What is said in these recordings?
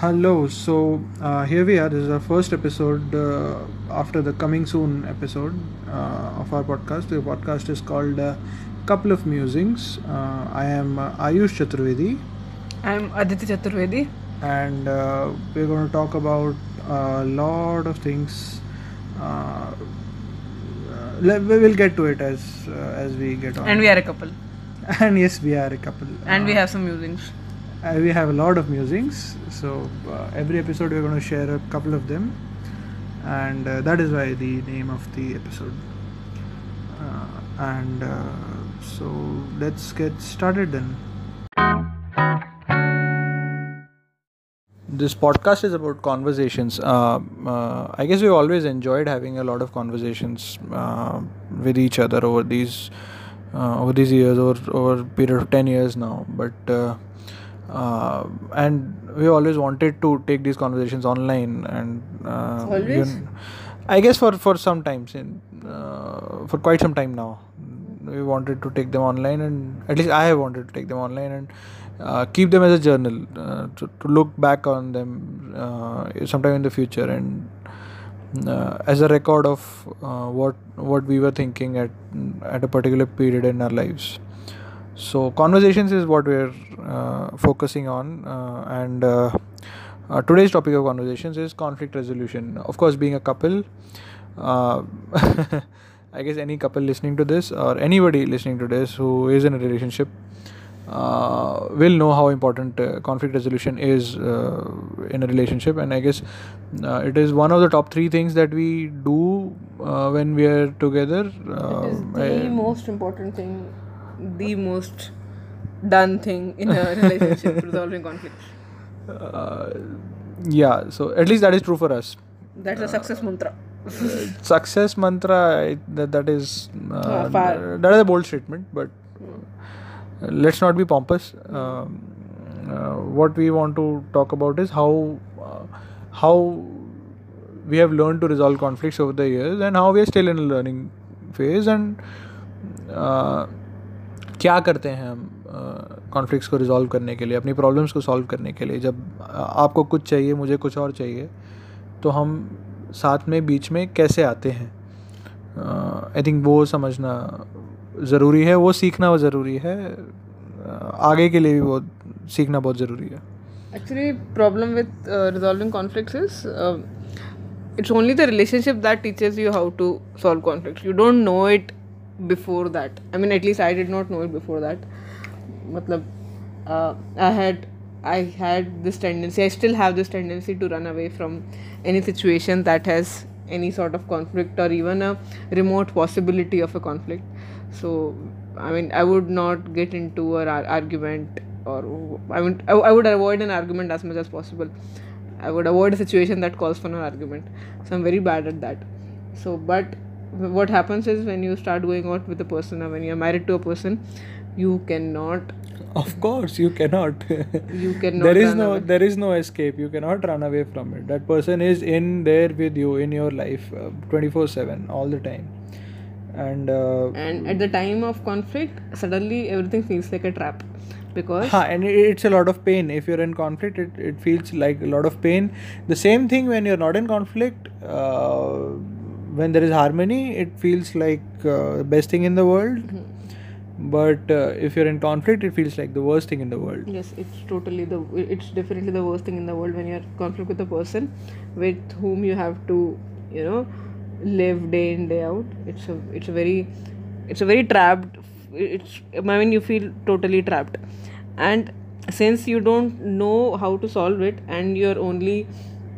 Hello. So uh, here we are. This is our first episode uh, after the coming soon episode uh, of our podcast. The podcast is called uh, "Couple of Musings." Uh, I am uh, Ayush Chaturvedi, I'm Aditi Chaturvedi. and uh, we're going to talk about a lot of things. Uh, we will get to it as uh, as we get on. And we are a couple. and yes, we are a couple. And we have some musings. Uh, we have a lot of musings so uh, every episode we're going to share a couple of them. And uh, that is why the name of the episode. Uh, and uh, so let's get started then. This podcast is about conversations. Uh, i guess we've always enjoyed having a lot of conversations with each other over these over these years over over a period of 10 years now. But uh, and we always wanted to take these conversations online and uh, Always? you kn- i guess for for some times in uh, for quite some time now we wanted to take them online and at least i have wanted to take them online and uh, keep them as a journal uh, to, to look back on them uh, sometime in the future and uh, as a record of uh, what what we were thinking at at a particular period in our lives so conversations is what we're uh, focusing on uh, and uh, uh, today's topic of conversations is conflict resolution. Of course being a couple uh, i guess any couple listening to this or anybody listening to this who is in a relationship uh, will know how important uh, conflict resolution is uh, in a relationship. And i guess uh, it is one of the top three things that we do uh, when we are together uh, it is the I- most important thing, the most done thing in a relationship, resolving conflict uh, yeah so at least that is true for us That's a success mantra. success mantra that, that is uh, far. that is a bold statement but uh, let's not be pompous um, uh, what we want to talk about is how uh, how we have learned to resolve conflicts over the years and how we are still in a learning phase and uh, क्या करते हैं हम conflicts को resolve करने के लिए अपनी problems को सॉल्व करने के लिए? जब आपको कुछ चाहिए मुझे कुछ और चाहिए तो हम साथ में बीच में कैसे आते हैं? आई थिंक वो समझना ज़रूरी है वो सीखना ज़रूरी है आगे के लिए भी वो सीखना बहुत ज़रूरी है। Actually resolving conflicts is uh, it's only the relationship that teaches you how to solve conflicts. You don't know it before that. I mean, at least I did not know it before that. Matlab, uh, I had I had this tendency. I still have this tendency to run away from any situation that has any sort of conflict or even a remote possibility of a conflict. So, I mean, I would not get into an ar- argument or I I, I would avoid an argument as much as possible. I would avoid a situation that calls for an argument. So I'm very bad at that. So, but what happens is when you start going out with a person or when you're married to a person, you cannot of course you cannot you cannot there is no away. there is no escape you cannot run away from it that person is in there with you in your life 24 7 all the time and uh, and at the time of conflict, suddenly everything feels like a trap because Ha, and it's a lot of pain. If you're in conflict, it, it feels like a lot of pain. The same thing when you're not in conflict, uh, when there is harmony, it feels like uh, the best thing in the world. But uh, if you're in conflict, it feels like the worst thing in the world. yes it's totally the it's definitely the worst thing in the world when you're in conflict with a person with whom you have to you know live day in day out it's a it's a very it's a very trapped it's i mean you feel totally trapped and since you don't know how to solve it and your only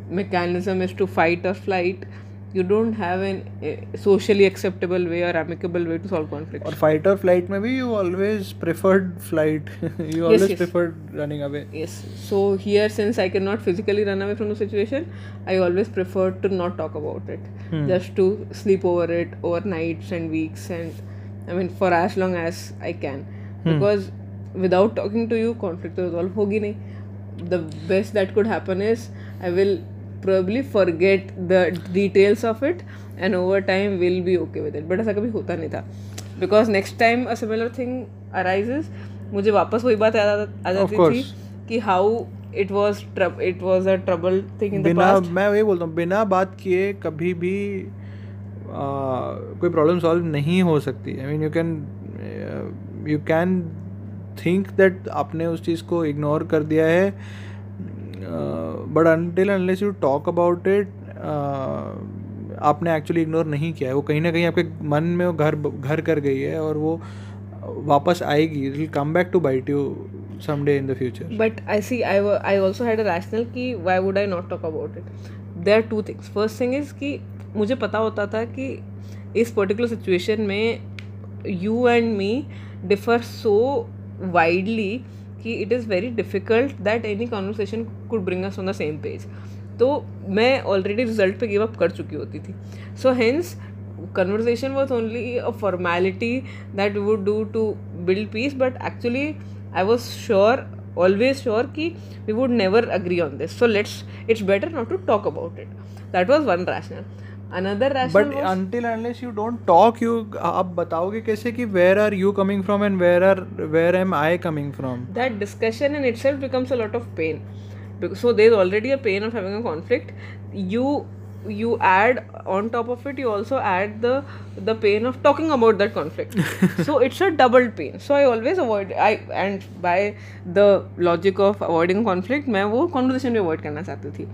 mechanism is to fight or flight you don't have an uh, socially acceptable way or amicable way to solve conflicts Or fight or flight, maybe you always preferred flight. you always yes. preferred running away. Yes. So here, since I cannot physically run away from the situation, I always prefer to not talk about it. Just to sleep over it over nights and weeks, and I mean for as long as I can, because without talking to you, conflict to resolve होगी नहीं. The best that could happen is I will probably forget the details of it, and over time will be okay with it. But ऐसा कभी होता नहीं था. Because next time a similar thing arises, मुझे वापस वही बात याद आ- जाती थी. कि was trou- it was a trouble thing in the बिना past मैं वही बोलता हूँ बिना बात किए कभी भी आ, कोई प्रॉब्लम सॉल्व नहीं हो सकती I mean you can you can think that आपने उस चीज़ को इग्नोर कर दिया है but until unless you talk about it आपने एक्चुअली इग्नोर नहीं किया है। वो कहीं ना कहीं आपके मन में वो घर घर कर गई है और वो वापस आएगी। It will come back to bite you someday in the future. But i see, i i also had a rational कि why would i not talk about it? There are two things. First thing is कि मुझे पता होता था कि इस particular situation में you and me differ so widely कि it is very difficult that any conversation could bring us on the same page तो मैं ऑलरेडी रिज़ल्ट पे गिव अप कर चुकी होती थी. So hence conversation was only a formality that would do to build peace but actually I was sure always sure कि we would never agree on this so let's it's better not to talk about it that was one rational another rational but was until unless you don't talk you आप बताओगे कैसे कि where are you coming from and where are where am I coming from that discussion in itself becomes a lot of pain so there's already a pain of having a conflict you you add on top of it you also add the the pain of talking about that conflict so it's a double pain so i always avoid i and by the logic of avoiding conflict मैं वो conversation भी avoid करना चाहती थी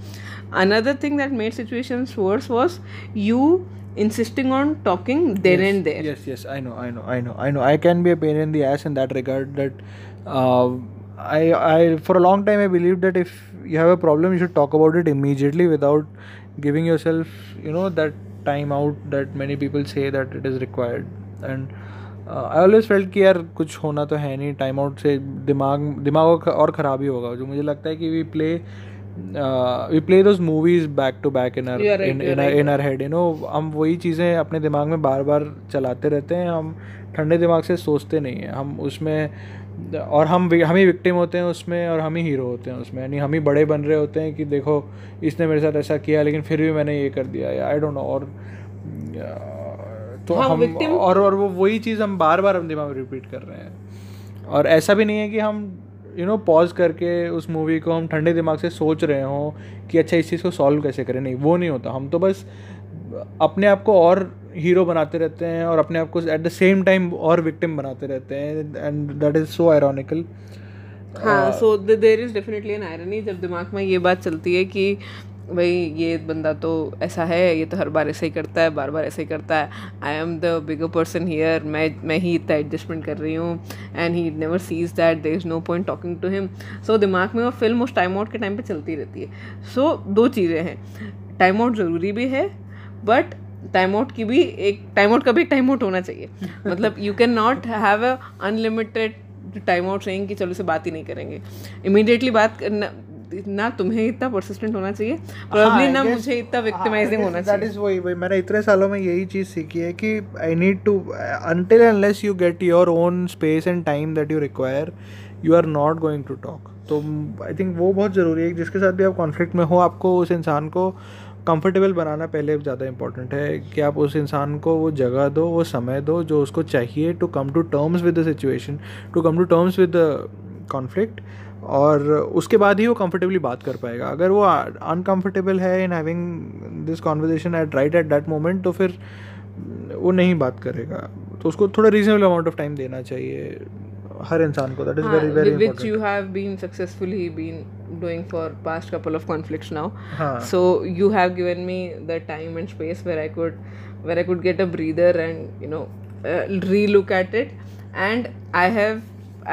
another thing that made situations worse was you insisting on talking then and there yes yes I know I know I know I know I can be a pain in the ass in that regard that uh, I I for a long time I believed that if you have a problem you should talk about it immediately without giving yourself you know that time out that many people say that it is required. And I always felt कि यार कुछ होना तो है नहीं time out से दिमाग दिमाग और ख़राब ही होगा। जो मुझे लगता है कि we play we play those movies back to back in right. In our head you know हम वही चीज़ें अपने दिमाग में बार बार चलाते रहते हैं। हम ठंडे दिमाग से सोचते नहीं हैं। हम उसमें और हम हम ही विक्टिम होते हैं उसमें और हम ही हीरो होते हैं उसमें। यानी हम ही बड़े बन रहे होते हैं कि देखो इसने मेरे साथ ऐसा किया लेकिन फिर भी मैंने ये कर दिया। या आई डोंट नो और तो हाँ, हम victim- और और वो वही चीज़ हम बार बार हम दिमाग में रिपीट कर रहे हैं। और ऐसा भी नहीं है कि हम यू नो पॉज करके उस मूवी को हम ठंडे दिमाग से सोच रहे हों कि अच्छा इस चीज़ को सॉल्व कैसे करें? नहीं वो नहीं होता। हम तो बस अपने आप को और हीरो बनाते रहते हैं और अपने आप को एट द सेम टाइम और विक्टिम बनाते रहते हैं and that is so ironical हाँ so there is definitely an irony जब दिमाग में ये बात चलती है कि भाई ये बंदा तो ऐसा है ये तो हर बार ऐसे ही करता है बार बार ऐसे ही करता है। I am the bigger person here मैं मैं ही इतना एडजस्टमेंट कर रही हूँ and he never sees that there is no point talking to him so दिमाग में वो फ़िल्म उस टाइम आउट के टाइम पे चलती रहती है। सो so, दो चीज़ें हैं। टाइम आउट ज़रूरी भी है बट टाइम आउट की भी एक टाइम आउट का भी एक टाइम आउट होना चाहिए। मतलब you can not have a unlimited time out saying कि चलो इसे बात ही नहीं करेंगे। इमीडिएटली बात करना ना तुम्हें इतना परसिस्टेंट होना चाहिए प्रॉब्ली ना मुझे इतना विक्टिमाइजिंग होना चाहिए। दैट इज़ वही वही मैंने इतने सालों में यही चीज़ सीखी है कि I need to until unless you get your own space and time that you require you are not going to talk तो आई थिंक वो बहुत ज़रूरी है जिसके साथ भी आप कॉन्फ्लिक्ट में हो आपको उस इंसान को कंफर्टेबल बनाना पहले ज़्यादा इंपॉर्टेंट है कि आप उस इंसान को वो जगह दो, वो समय दो, जो उसको चाहिए to come to terms with the situation to come to terms with the conflict और उसके बाद ही वो कंफर्टेबली बात कर पाएगा। अगर वो अनकंफर्टेबल है in having this conversation at right at that moment तो फिर वो नहीं बात करेगा। तो उसको थोड़ा रीजनेबल अमाउंट ऑफ़ टाइम देना चाहिए। हर इंसान को that is very very which important you have been successfully been doing for past couple of conflicts now हाँ so you have given me the time and space where i could where i could get a breather and you know uh, relook at it and i have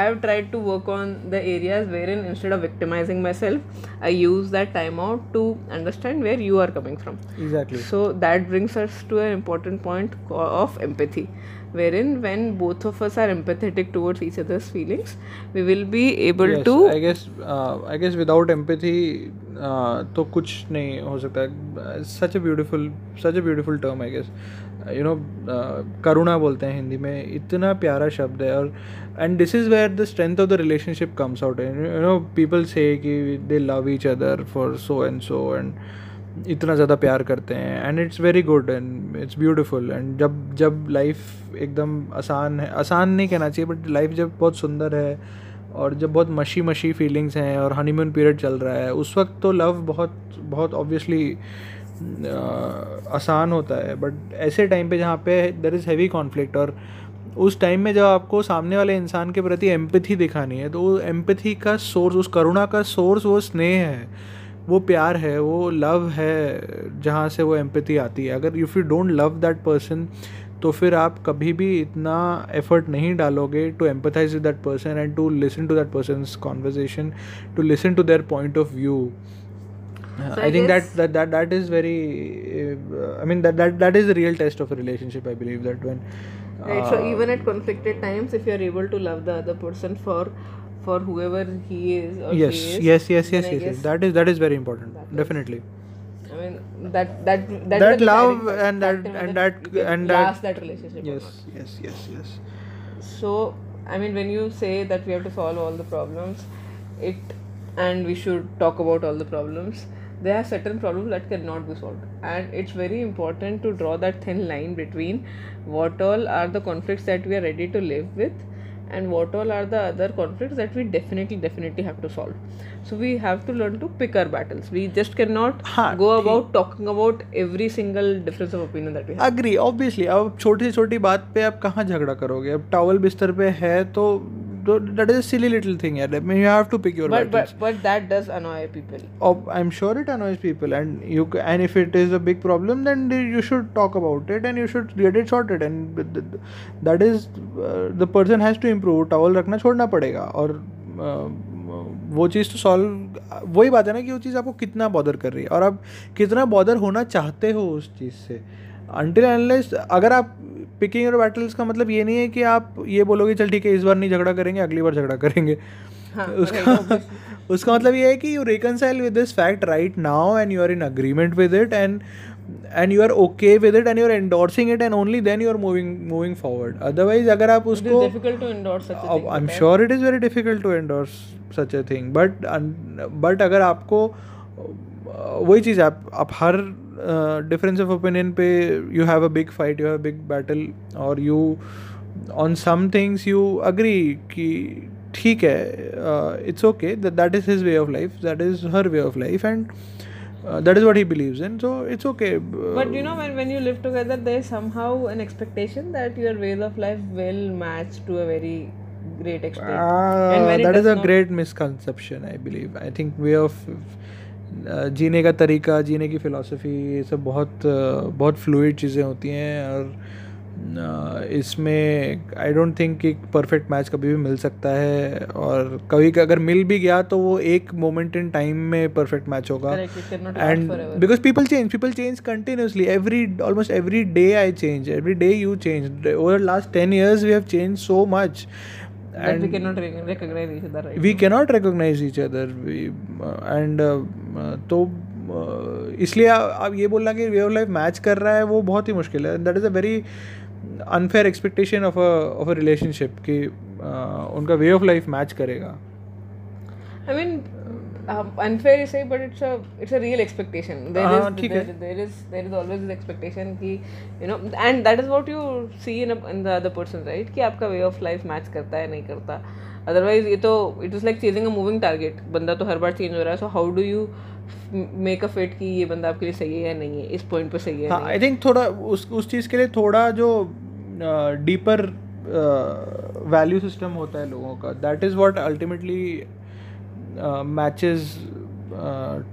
i have tried to work on the areas wherein instead of victimizing myself i use that time out to understand where you are coming from exactly so that brings us to an important point co- of empathy wherein when both of us are empathetic towards each other's feelings we will be able yes, to I guess uh, I guess without empathy uh, तो कुछ नहीं हो सकता such a beautiful such a beautiful term I guess you know करुणा बोलते हैं हिंदी में इतना प्यारा शब्द है और and this is where the strength of the relationship comes out you know people say कि they love each other for so and so and इतना ज़्यादा प्यार करते हैं। And it's very good and it's beautiful and जब जब life एकदम आसान है, आसान नहीं कहना चाहिए बट लाइफ जब बहुत सुंदर है और जब बहुत मशी मशी फीलिंग्स हैं और हनीमून पीरियड चल रहा है, उस वक्त तो लव बहुत बहुत ऑब्वियसली आसान होता है। बट ऐसे टाइम पे जहाँ पे देर इज़ हैवी कॉन्फ्लिक्ट और उस टाइम में जब आपको सामने वाले इंसान के प्रति एम्पथी दिखानी है तो वो एम्पथी का सोर्स उस करुणा का सोर्स वो स्नेह है। वो प्यार है वो लव है जहाँ से वो एम्पथी आती है। अगर if you don't love that person तो फिर आप कभी भी इतना एफर्ट नहीं डालोगे to empathize with that person and to listen to that person conversation to listen to their point of view I think that that that is very I mean that that that is real test of relationship I believe that one Right, uh, so even at conflicted times, if you are able to love the other for whoever he is or yes, she is, yes, yes, yes, yes, yes. That is that is very important. Is- Definitely. I mean that that that, That love and that- and that- and that- that relationship. Yes, yes, yes, yes. So I mean, when you say that we have to solve all the problems, it and we should talk about all the problems. There are certain problems that cannot be solved, and it's very important to draw that thin line between what all are the conflicts that we are ready to live with, and what all are the other conflicts that we definitely definitely have to solve. So we have to learn to pick our battles. We just cannot हाँ, go about talking about every single difference of opinion that we have. agree obviously अब छोटी से छोटी बात पे आप कहाँ झगड़ा करोगे अब टॉवल बिस्तर पे है तो that is silly little thing यार I you have to pick your But battles. but but that does annoy people. Ob- I'm sure it annoys people, and you and if it is a big problem, then you should talk about it and you should get it sorted. And th- th- that is uh, the person has to improve. Towel रखना छोड़ना पड़ेगा और uh, वो चीज़ तो solve वही बात है ना कि वो चीज़ आपको कितना बॉदर कर रही है और आप कितना बॉदर होना चाहते हो उस चीज़ से अनटिल एनलेस अगर आप पिकिंग योर बैटल्स का मतलब ये नहीं है कि आप ये बोलोगे चल ठीक है इस बार नहीं झगड़ा करेंगे अगली बार झगड़ा करेंगे। हाँ, उसका उसका मतलब ये है कि you reconcile with this fact right now and you are in agreement with it and and you are okay with it and you are endorsing it and only then you are moving moving forward otherwise अगर आप उसको. I am sure it is very difficult to endorse such a thing but but अगर आपको वही चीज़ आप आप हर डिफरेंस ऑफ ओपिनियन पे you have a big fight you have a big battle और you on some things you agree कि ठीक है it's okay that is his way of life that is her way of life and that is what he believes in so it's okay But you know, when, when you live together, there's somehow an expectation that your ways of life will match to a very great extent. and when it that is does a not- great misconception I believe I think way of जीने का तरीका जीने की philosophy ये सब बहुत बहुत fluid चीज़ें होती हैं और इसमें आई डोंट थिंक एक परफेक्ट मैच कभी भी मिल सकता है और कभी अगर मिल भी गया तो वो एक मोमेंट इन टाइम में परफेक्ट मैच होगा। And because people change people change continuously every almost every day I change every day you change over last ten years we have change so much much that we cannot re- recognize each other right we cannot recognize each other we, uh, and uh, uh, तो uh, इसलिए आप ये बोलना कि वे of life match कर रहा है वो बहुत ही मुश्किल है that is a very unfair expectation of of a relationship कि uh, उनका वे ऑफ़ लाइफ मैच करेगा I mean, अनफेयर इज़ सही but it's a it's a real expectation there is there is there is always this expectation कि you know and that is what you see in in the other person right कि आपका वे of life match करता है नहीं करता. Otherwise ये तो it is like chasing a moving target बंदा तो हर बार चेंज हो रहा है so how do you make a fit कि ये बंदा आपके लिए सही है या नहीं है? इस पॉइंट पर सही है आई थिंक हाँ, थोड़ा उस उस चीज़ के लिए थोड़ा जो डीपर वैल्यू सिस्टम होता है लोगों का that is what ultimately matches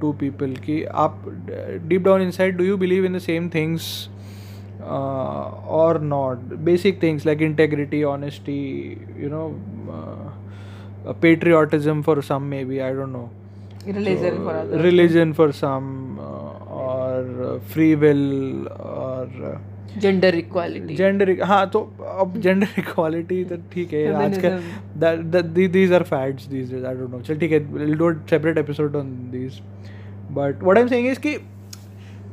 two people ki up deep down inside do you believe in the same things or not? Basic things like integrity honesty you know patriotism for some maybe i don't know. Religion for some or free will or Gender equality. Gender हाँ तो अब gender equality तो ठीक है Feminism. आज these are facts these I don't know चल ठीक है will do separate episode on these but what I am saying is कि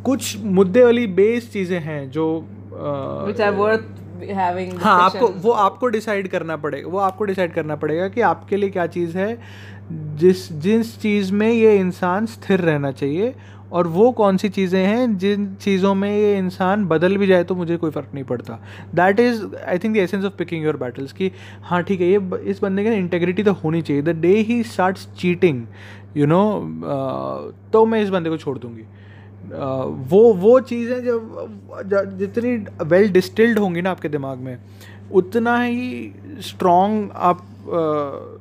कुछ मुद्दे वाली बेस चीज़ें हैं जो uh, which are worth having हाँ आपको वो आपको डिसाइड करना पड़ेगा वो आपको डिसाइड करना पड़ेगा कि आपके लिए क्या चीज़ है जिस जिस चीज़ में ये इंसान स्थिर रहना चाहिए और वो कौन सी चीज़ें हैं जिन चीज़ों में ये इंसान बदल भी जाए तो मुझे कोई फ़र्क नहीं पड़ता। That is I think the essence of picking your battles कि हाँ ठीक है ये इस बंदे के इंटेग्रिटी तो होनी चाहिए। The day he start cheating you know तो मैं इस बंदे को छोड़ दूँगी। uh, वो वो चीज़ें जब जितनी वेल डिस्टिल्ड होंगी ना आपके दिमाग में उतना ही स्ट्रॉन्ग आप uh,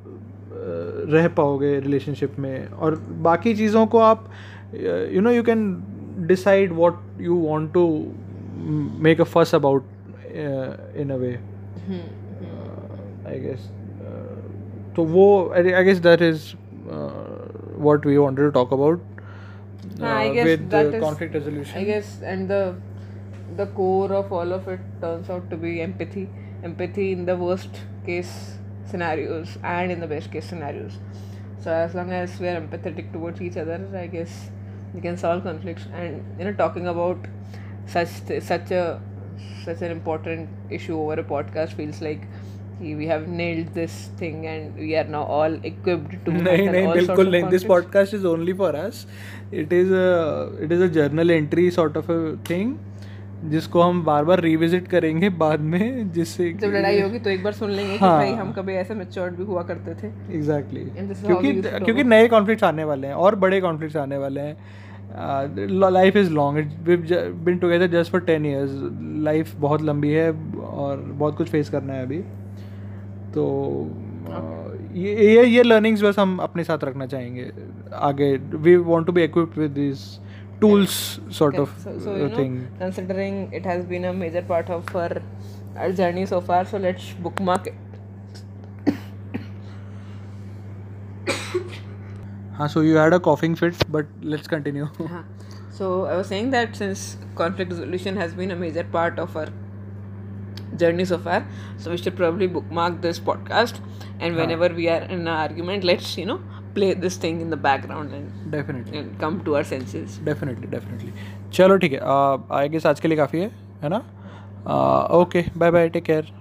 रह पाओगे रिलेशनशिप में। और बाकी चीज़ों को आप you know you can decide what you want to make a fuss about uh, in a way uh, i guess uh, so wo, I, I guess that is uh, what we wanted to talk about I uh, guess with that the is- conflict resolution I guess, and the the core of all of it turns out to be empathy. Empathy in the worst case scenarios and in the best case scenarios. So as long as we are empathetic towards each other, I guess you can solve conflicts. And you know talking about such th- such a such an important issue over a podcast feels like we have nailed this thing and we are now all equipped to nahin, nahin, bilkul nahin. this podcast is only for us. It is a it is a journal entry sort of a thing. जिसको हम बार बार revisit करेंगे बाद में जिससे जब लड़ाई होगी तो एक बार सुन लेंगे कि हाँ। भाई हम कभी ऐसे मैच्योर्ड भी हुआ करते थे। एग्जैक्टली how क्योंकि क्योंकि नए कॉन्फ्लिक्ट्स आने वाले हैं और बड़े कॉन्फ्लिक्ट्स आने वाले हैं। Life is long it been together just for ten years life बहुत लंबी है और बहुत कुछ फेस करना है अभी। तो uh, ये ये ये लर्निंग्स बस हम अपने साथ रखना चाहेंगे। आगे we want to be equipped with this tools sort okay. of so, so you uh, know, thing. Considering it has been a major part of our, our uh, journey so far, so let's bookmark it. Uh, so you had a coughing fit, but let's continue. uh-huh. So I was saying that since conflict resolution has been a major part of our journey so far, so we should probably bookmark this podcast. And whenever uh-huh. we are in an argument, let's you know play this thing in the background and, definitely and come to our senses. Definitely definitely चलो ठीक है I guess आज के लिए काफ़ी है है ना okay bye bye take care